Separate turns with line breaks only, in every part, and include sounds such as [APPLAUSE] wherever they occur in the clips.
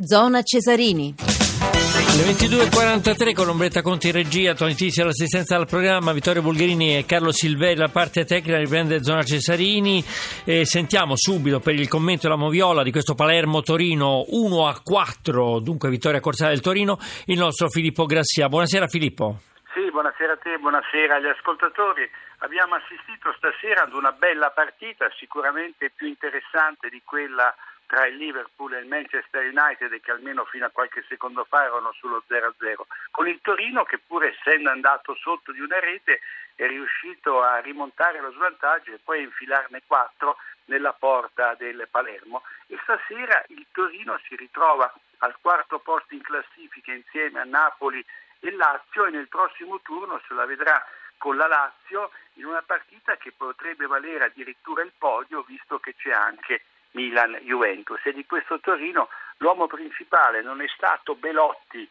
Zona Cesarini.
Le 22.43 con Ombretta Conti in regia, Tony Tisi all'assistenza al programma, Vittorio Bulgherini e Carlo Silveri la parte tecnica riprende Zona Cesarini e sentiamo subito per il commento della Moviola di questo Palermo-Torino 1 a 4, dunque vittoria corsale del Torino, il nostro Filippo Grassia. Buonasera Filippo.
Sì, buonasera a te, buonasera agli ascoltatori. Abbiamo assistito stasera ad una bella partita, sicuramente più interessante di quella tra il Liverpool e il Manchester United che almeno fino a qualche secondo fa erano sullo 0-0, con il Torino che pur essendo andato sotto di una rete è riuscito a rimontare lo svantaggio e poi a infilarne quattro nella porta del Palermo. E stasera il Torino si ritrova al quarto posto in classifica insieme a Napoli e Lazio e nel prossimo turno se la vedrà con la Lazio in una partita che potrebbe valere addirittura il podio visto che c'è anche Milan-Juventus e di questo Torino l'uomo principale non è stato Belotti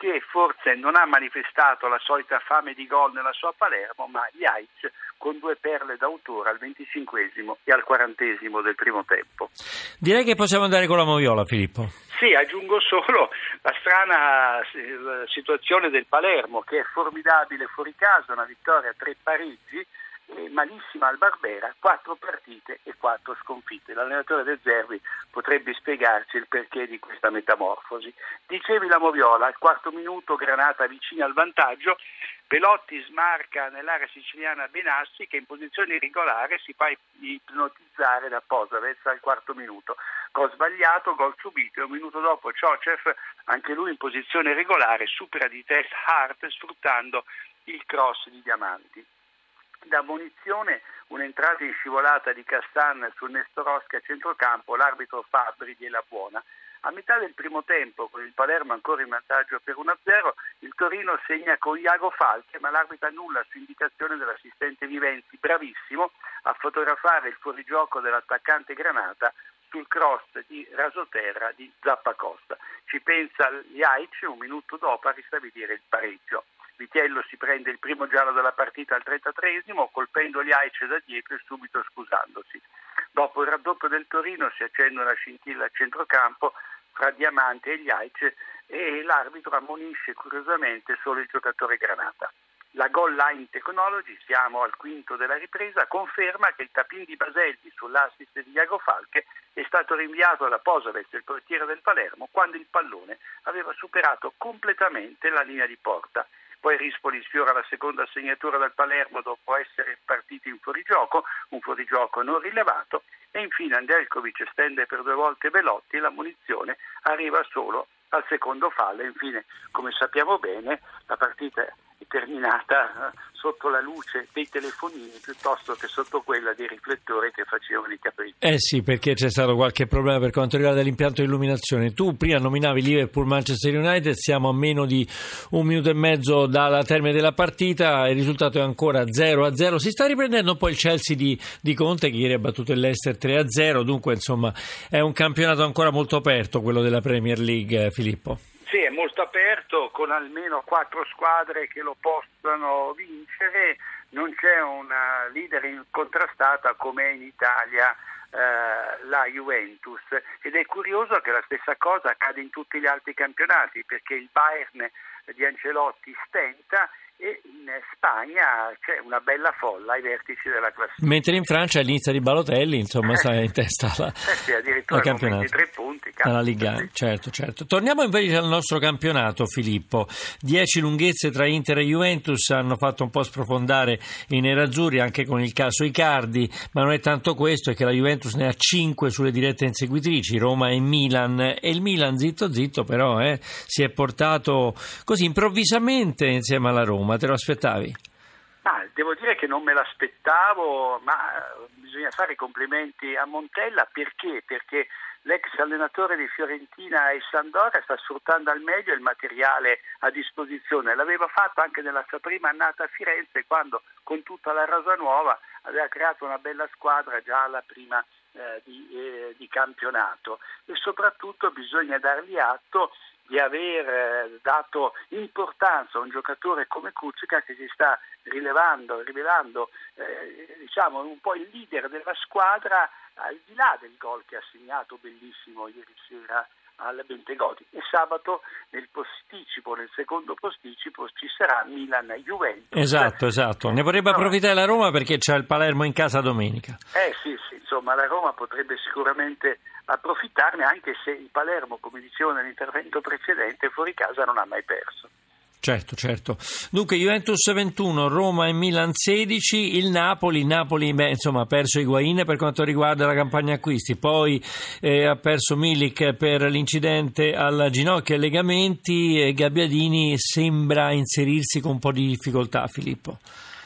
che forse non ha manifestato la solita fame di gol nella sua Palermo, ma Jaic con due perle d'autore al 25 e al 40 del primo tempo.
Direi che possiamo andare con la Moviola, Filippo.
Sì, aggiungo solo la strana eh, situazione del Palermo che è formidabile fuori casa, una vittoria a tre pareggi malissima al Barbera, quattro partite e quattro sconfitte. L'allenatore del Zervi potrebbe spiegarci il perché di questa metamorfosi. Dicevi la Moviola, al quarto minuto Granata vicina al vantaggio, Pelotti smarca nell'area siciliana Benassi che in posizione regolare si fa ipnotizzare da Posavez al quarto minuto. Gol sbagliato, gol subito e un minuto dopo Ciocev, anche lui in posizione regolare, supera di test Hart sfruttando il cross di Diamanti da munizione un'entrata in scivolata di Castan sul Nestoroschi a centrocampo, l'arbitro Fabri gliela buona. A metà del primo tempo, con il Palermo ancora in vantaggio per 1-0, il Torino segna con Iago Falche, ma l'arbitro annulla su indicazione dell'assistente Vivenzi, bravissimo a fotografare il fuorigioco dell'attaccante Granata sul cross di Rasoterra di Zappacosta. Ci pensa Jaic un minuto dopo a ristabilire il pareggio. Vitiello si prende il primo giallo della partita al 33esimo, colpendo gli Aice da dietro e subito scusandosi. Dopo il raddoppio del Torino si accende una scintilla a centrocampo fra Diamante e gli Aice e l'arbitro ammonisce curiosamente solo il giocatore Granata. La Goal Line Technology, siamo al quinto della ripresa, conferma che il tapin di Baselli sull'assist di Iago Falche è stato rinviato da Posavez, il portiere del Palermo, quando il pallone aveva superato completamente la linea di porta poi Rispoli sfiora la seconda segnatura dal Palermo dopo essere partito in fuorigioco, un fuorigioco non rilevato e infine Andelkovic stende per due volte Velotti e la munizione arriva solo al secondo fallo. Infine, come sappiamo bene, la partita terminata eh, sotto la luce dei telefonini piuttosto che sotto quella dei riflettori che facevano i capricci.
Eh sì, perché c'è stato qualche problema per quanto riguarda l'impianto di illuminazione. Tu prima nominavi Liverpool-Manchester United, siamo a meno di un minuto e mezzo dalla termine della partita, il risultato è ancora 0-0. Si sta riprendendo un po' il Chelsea di, di Conte che ieri ha battuto il Leicester 3-0, dunque insomma è un campionato ancora molto aperto quello della Premier League, eh, Filippo.
È molto aperto, con almeno quattro squadre che lo possano vincere, non c'è una leader incontrastata come in Italia eh, la Juventus. Ed è curioso che la stessa cosa accade in tutti gli altri campionati perché il Bayern di Ancelotti stenta e in Spagna c'è una bella folla ai vertici della classifica.
Mentre in Francia all'inizio di Balotelli, insomma, sta in testa la,
eh sì, addirittura campionato. 23 punti.
Alla Liga, sì. certo, certo. Torniamo invece al nostro campionato, Filippo. Dieci lunghezze tra Inter e Juventus hanno fatto un po' sprofondare i nerazzurri anche con il caso Icardi, ma non è tanto questo, è che la Juventus ne ha cinque sulle dirette inseguitrici, Roma e Milan, e il Milan zitto zitto però eh, si è portato così improvvisamente insieme alla Roma. Roma, te lo aspettavi?
Ah, devo dire che non me l'aspettavo, ma eh, bisogna fare i complimenti a Montella perché? Perché l'ex allenatore di Fiorentina e Sandora sta sfruttando al meglio il materiale a disposizione. L'aveva fatto anche nella sua prima annata a Firenze quando con tutta la rosa nuova aveva creato una bella squadra già alla prima eh, di, eh, di campionato e soprattutto bisogna dargli atto di aver eh, dato importanza a un giocatore come Kucica che si sta rilevando, rivelando eh, diciamo, un po' il leader della squadra al di là del gol che ha segnato bellissimo ieri sera al Bentegodi e sabato nel posticipo, nel secondo posticipo ci sarà Milan-Juventus.
Esatto, esatto. Ne vorrebbe approfittare la Roma perché c'è il Palermo in casa domenica.
Eh sì, sì, insomma la Roma potrebbe sicuramente approfittarne anche se il Palermo, come dicevo nell'intervento precedente, fuori casa non ha mai perso.
Certo, certo. Dunque Juventus 21, Roma e Milan 16, il Napoli, Napoli beh, insomma, ha perso Higuain per quanto riguarda la campagna acquisti, poi eh, ha perso Milik per l'incidente al ginocchio e ai legamenti e Gabbiadini sembra inserirsi con un po' di difficoltà, Filippo.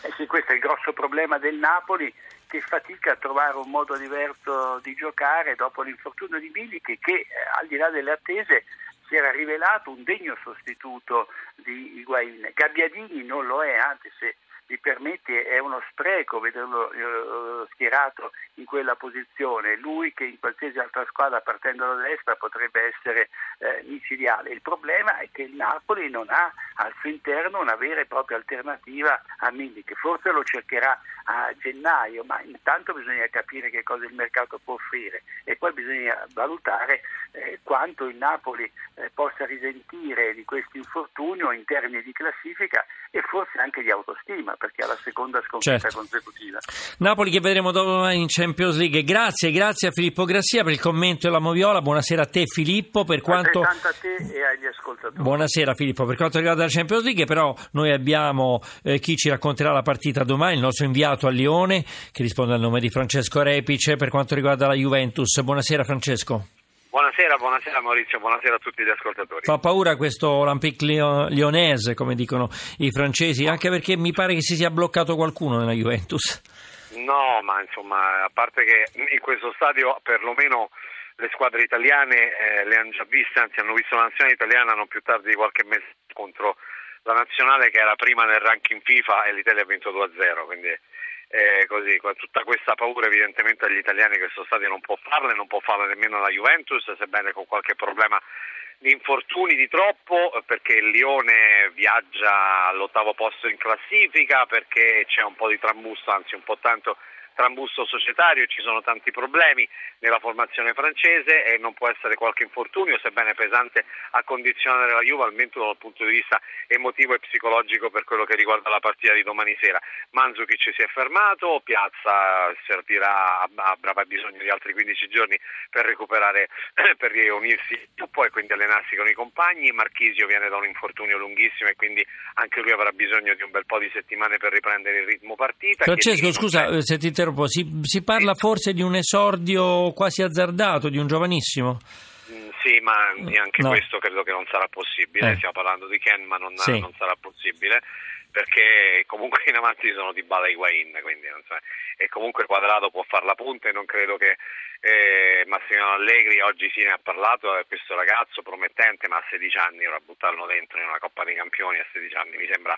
Eh sì, questo è il grosso problema del Napoli che fatica a trovare un modo diverso di giocare dopo l'infortunio di Milik che eh, al di là delle attese si era rivelato un degno sostituto di Higuain. Gabbiadini non lo è, anzi se mi permetti è uno spreco vederlo eh, schierato in quella posizione, lui che in qualsiasi altra squadra partendo da destra potrebbe essere eh, micidiale. Il problema è che il Napoli non ha al suo interno una vera e propria alternativa a Mindi, che forse lo cercherà a gennaio, ma intanto bisogna capire che cosa il mercato può offrire e poi bisogna valutare eh, quanto il Napoli eh, possa risentire di questo infortunio in termini di classifica e forse anche di autostima, perché è la seconda sconfitta certo. consecutiva.
Napoli che vedremo domani in Champions League. Grazie, grazie a Filippo Grassia per il commento e la Moviola. Buonasera a te Filippo. Per quanto...
a te e agli ascoltatori.
Buonasera Filippo. Per quanto riguarda la Champions League, però noi abbiamo eh, chi ci racconterà la partita domani, il nostro inviato a Lione, che risponde al nome di Francesco Repice per quanto riguarda la Juventus. Buonasera Francesco.
Buonasera, buonasera Maurizio, buonasera a tutti gli ascoltatori.
Fa paura questo Olympique Lyonese, come dicono i francesi, anche perché mi pare che si sia bloccato qualcuno nella Juventus.
No, ma insomma, a parte che in questo stadio perlomeno le squadre italiane eh, le hanno già viste, anzi hanno visto la nazionale italiana non più tardi di qualche mese contro la nazionale che era prima nel ranking FIFA e l'Italia ha vinto 2-0, quindi eh, così, tutta questa paura evidentemente agli italiani questo stadio non può farla e non può farla nemmeno la Juventus, sebbene con qualche problema di infortuni di troppo, perché il Lione viaggia all'ottavo posto in classifica, perché c'è un po' di trambusto, anzi un po' tanto trambusto societario, ci sono tanti problemi nella formazione francese e non può essere qualche infortunio, sebbene pesante, a condizionare la Juve, almeno dal punto di vista emotivo e psicologico per quello che riguarda la partita di domani sera. Mandzukic si è fermato, Piazza servirà, avrà bisogno di altri 15 giorni per recuperare, [CLEARS THROAT] per riunirsi poi quindi allenarsi con i compagni, Marchisio viene da un infortunio lunghissimo e quindi anche lui avrà bisogno di un bel po' di settimane per riprendere il ritmo partita.
Francesco, scusa se ti interrompo, si, si parla forse di un esordio quasi azzardato, di un giovanissimo?
Mm, sì, ma neanche no. questo credo che non sarà possibile. Eh. Stiamo parlando di Ken, ma non, sì. non, sarà possibile perché comunque in avanti sono di Bala Higuain, quindi so, e comunque Quadrato può fare la punta e non credo che eh, Massimiliano Allegri oggi sì ne ha parlato, è questo ragazzo promettente, ma a 16 anni ora buttarlo dentro in una Coppa dei Campioni a 16 anni mi sembra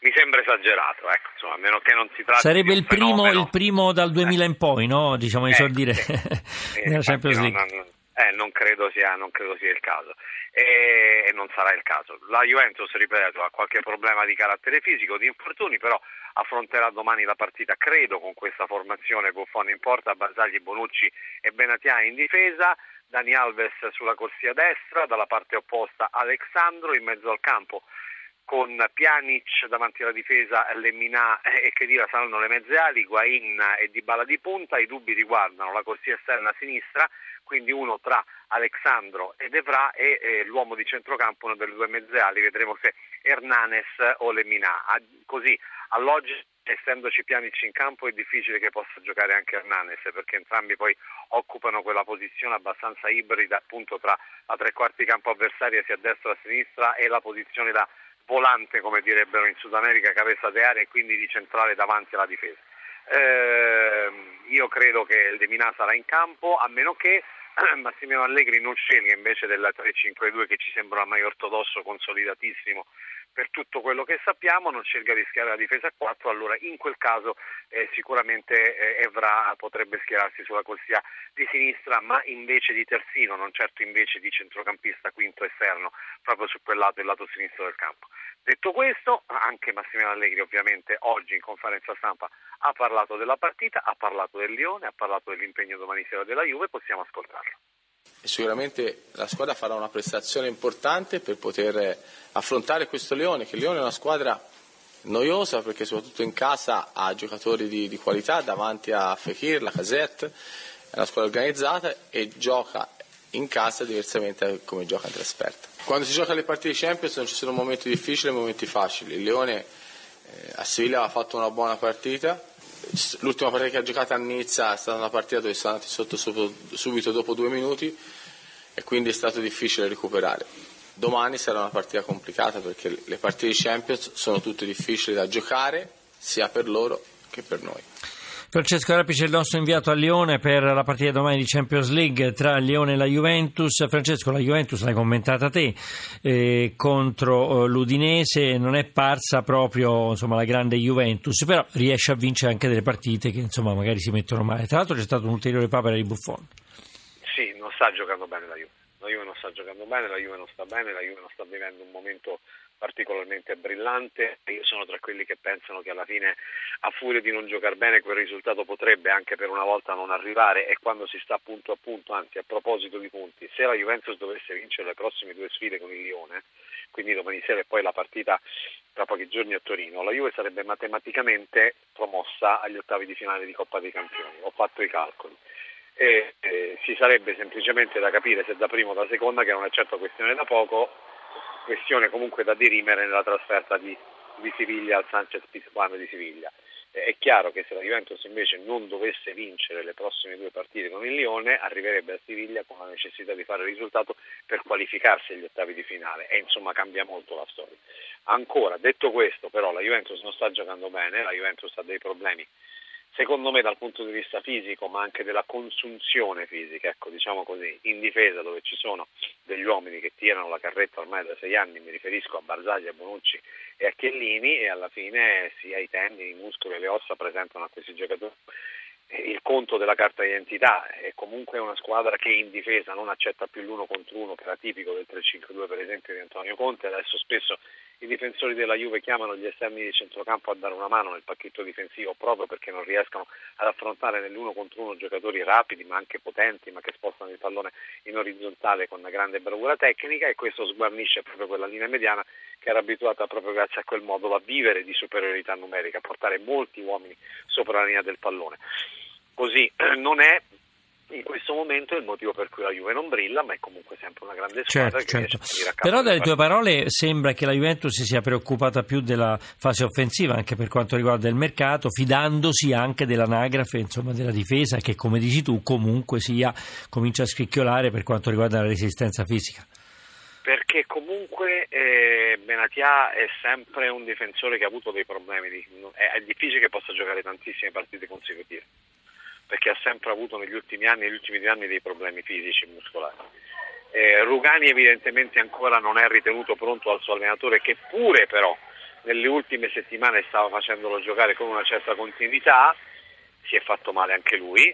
mi sembra esagerato, ecco, insomma, a meno che non si tratti
Sarebbe
il
primo, il primo, dal 2000 eh. in poi, no? Diciamo, esordire
eh, nella [LAUGHS] Champions League. Non, non, eh, non, credo sia, non, credo sia, il caso e, e, non sarà il caso. La Juventus, ripeto, ha qualche problema di carattere fisico, di infortuni, però affronterà domani la partita, credo, con questa formazione Buffon in porta, Basagli, Bonucci e Benatia in difesa. Dani Alves sulla corsia destra, dalla parte opposta Alexandro in mezzo al campo con Pjanic davanti alla difesa, Lemminà e che dire saranno le mezze ali, Guain e Dybala di punta, i dubbi riguardano la corsia esterna a sinistra, quindi uno tra Alexandro ed Evra e eh, l'uomo di centrocampo, uno delle due mezze ali, vedremo se Hernanes o Lemminà. Così all'oggi essendoci Pjanic in campo è difficile che possa giocare anche Hernanes perché entrambi poi occupano quella posizione abbastanza ibrida appunto tra la tre quarti campo avversaria sia a destra che a sinistra e la posizione da volante, come direbbero in Sud America, cabeza de area e quindi di centrale davanti alla difesa. Eh, io credo che il Demina sarà in campo, a meno che [COUGHS] Massimiliano Allegri non scelga invece del 3-5-2 che ci sembra ormai ortodosso, consolidatissimo per tutto quello che sappiamo, non scelga di schierare la difesa a 4, allora in quel caso eh, sicuramente eh, Evra potrebbe schierarsi sulla corsia di sinistra, ma invece di terzino, non certo invece di centrocampista quinto esterno, proprio su quel lato, il lato sinistro del campo. Detto questo, anche Massimiliano Allegri ovviamente oggi in conferenza stampa ha parlato della partita, ha parlato del Lione, ha parlato dell'impegno domani sera della Juve, possiamo ascoltarlo.
E sicuramente la squadra farà una prestazione importante per poter affrontare questo Lione, che il Lione è una squadra noiosa perché soprattutto in casa ha giocatori di, di qualità davanti a Fekir, la Casette, è una squadra organizzata e gioca in casa diversamente da come gioca in trasferta. Quando si gioca le partite di Champions non ci sono momenti difficili e momenti facili. Il Leone eh, a Siviglia ha fatto una buona partita, l'ultima partita che ha giocato a Nizza è stata una partita dove sono andati sotto subito dopo due minuti e quindi è stato difficile recuperare. Domani sarà una partita complicata perché le partite di Champions sono tutte difficili da giocare sia per loro che per noi.
Francesco Rapice il nostro inviato a Lione per la partita domani di Champions League tra Lione e la Juventus. Francesco, la Juventus l'hai commentata te eh, contro eh, l'Udinese, non è parsa proprio insomma, la grande Juventus, però riesce a vincere anche delle partite che insomma, magari si mettono male. Tra l'altro c'è stato un ulteriore papera di Buffon.
Sì, non sta giocando bene la Juve. La Juve non sta giocando bene, la Juve non sta bene, la Juve non sta vivendo un momento particolarmente brillante. Io sono tra quelli che pensano che alla fine, a furia di non giocare bene, quel risultato potrebbe anche per una volta non arrivare. E quando si sta punto a punto, anzi a proposito di punti, se la Juventus dovesse vincere le prossime due sfide con il Lione, quindi domani sera e poi la partita tra pochi giorni a Torino, la Juve sarebbe matematicamente promossa agli ottavi di finale di Coppa dei Campioni. Ho fatto i calcoli. E, eh, ci sarebbe semplicemente da capire se da prima o da seconda, che è certo questione da poco, questione comunque da dirimere nella trasferta di, di Siviglia al Sanchez Pizjuan di Siviglia. È chiaro che se la Juventus invece non dovesse vincere le prossime due partite con il Lione, arriverebbe a Siviglia con la necessità di fare il risultato per qualificarsi agli ottavi di finale e insomma cambia molto la storia. Ancora, detto questo, però la Juventus non sta giocando bene, la Juventus ha dei problemi secondo me dal punto di vista fisico, ma anche della consunzione fisica, ecco, diciamo così, in difesa dove ci sono degli uomini che tirano la carretta ormai da sei anni, mi riferisco a Barzagli, a Bonucci e a Chiellini e alla fine sia i tendini, i muscoli e le ossa presentano a questi giocatori il conto della carta d'identità è comunque una squadra che in difesa non accetta più l'uno contro uno che era tipico del 3-5-2 per esempio di Antonio Conte, adesso spesso i difensori della Juve chiamano gli esterni di centrocampo a dare una mano nel pacchetto difensivo proprio perché non riescono ad affrontare nell'uno contro uno giocatori rapidi ma anche potenti ma che spostano il pallone in orizzontale con una grande bravura tecnica e questo sguarnisce proprio quella linea mediana che era abituata proprio grazie a quel modo a vivere di superiorità numerica, a portare molti uomini sopra la linea del pallone. Così [CLEARS THROAT] non è in questo momento il motivo per cui la Juve non brilla, ma è comunque sempre una grande squadra.
Certo, certo. Però dalle tue parole sembra che la Juventus si sia preoccupata più della fase offensiva anche per quanto riguarda il mercato, fidandosi anche dell'anagrafe, insomma, della difesa che come dici tu comunque sia comincia a scricchiolare per quanto riguarda la resistenza fisica.
Perché comunque eh, Benatia è sempre un difensore che ha avuto dei problemi, è, è difficile che possa giocare tantissime partite consecutive perché ha sempre avuto negli ultimi anni, negli ultimi due anni dei problemi fisici e muscolari. Eh, Rugani evidentemente ancora non è ritenuto pronto al suo allenatore che pure però nelle ultime settimane stava facendolo giocare con una certa continuità, si è fatto male anche lui,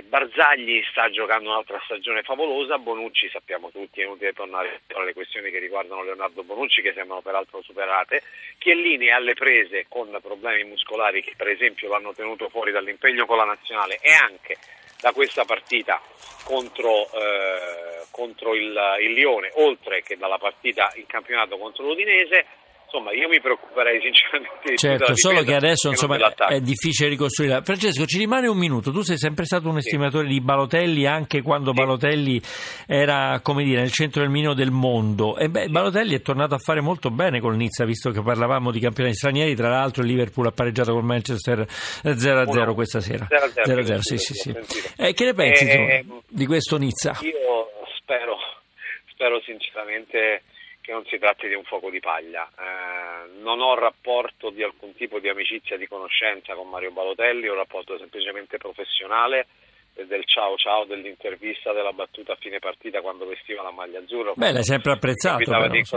Barzagli sta giocando un'altra stagione favolosa, Bonucci sappiamo tutti, è inutile tornare alle questioni che riguardano Leonardo Bonucci che sembrano peraltro superate, Chiellini è alle prese con problemi muscolari che per esempio l'hanno tenuto fuori dall'impegno con la nazionale e anche da questa partita contro, eh, contro il, il Lione, oltre che dalla partita in campionato contro l'Udinese insomma io mi preoccuperei sinceramente
certo solo che adesso insomma, è difficile ricostruire. Francesco ci rimane un minuto. Tu sei sempre stato un estimatore sì. di Balotelli anche quando sì. Balotelli era come dire nel centro del mino del mondo. E beh, Balotelli è tornato a fare molto bene con Nizza visto che parlavamo di campioni stranieri. Tra l'altro il Liverpool ha pareggiato con Manchester 0-0 questa sera. 0-0 sì sì sì eh, che ne pensi eh, tu di questo Nizza?
io spero spero sinceramente che non si tratti di un fuoco di paglia. Eh, non ho rapporto di alcun tipo di amicizia, di conoscenza con Mario Balotelli, ho un rapporto semplicemente professionale del ciao ciao dell'intervista della battuta a fine partita quando vestiva la maglia azzurra.
Beh, l'hai sempre apprezzato.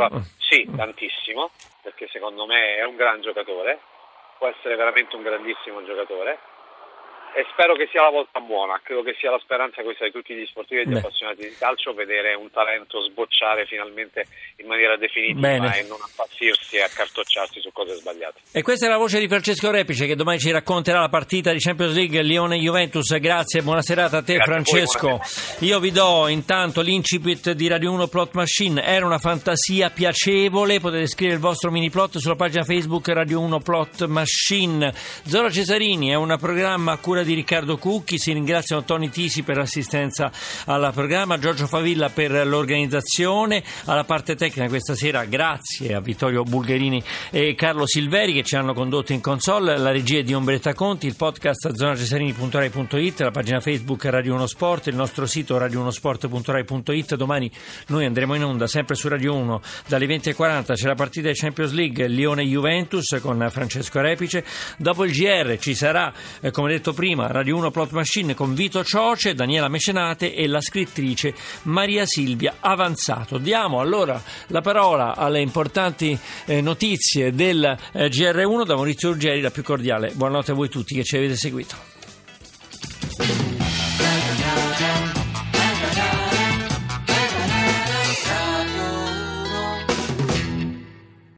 Però,
sì, tantissimo, perché secondo me è un gran giocatore, può essere veramente un grandissimo giocatore e spero che sia la volta buona, credo che sia la speranza questa di tutti gli sportivi e gli Beh. appassionati di calcio, vedere un talento sbocciare finalmente in maniera definitiva Bene. e non appassirsi e accartocciarsi su cose sbagliate.
E questa è la voce di Francesco Repice che domani ci racconterà la partita di Champions League Lione-Juventus. Grazie, buona serata a te Grazie Francesco. A voi, Io vi do intanto l'incipit di Radio 1 Plot Machine, era una fantasia piacevole, potete scrivere il vostro mini plot sulla pagina Facebook Radio 1 Plot Machine. Zora Cesarini è un programma a cura di Riccardo Cucchi, si ringraziano Tony Tisi per l'assistenza al programma, Giorgio Favilla per l'organizzazione, alla parte tecnica questa sera grazie a Vittorio Bulgherini e Carlo Silveri che ci hanno condotto in console, la regia di Ombretta Conti, il podcast zonacesarini.rai.it, la pagina Facebook Radio 1 Sport, il nostro sito radio1sport.rai.it, domani noi andremo in onda sempre su Radio 1 dalle 20.40 c'è la partita di Champions League Lione-Juventus con Francesco Repice, dopo il GR ci sarà eh, come detto prima prima Radio 1 Plot Machine con Vito Cioce, Daniela Mecenate e la scrittrice Maria Silvia Avanzato. Diamo allora la parola alle importanti eh, notizie del eh, GR1 da Maurizio Urgeri, la più cordiale. Buonanotte a voi tutti che ci avete seguito.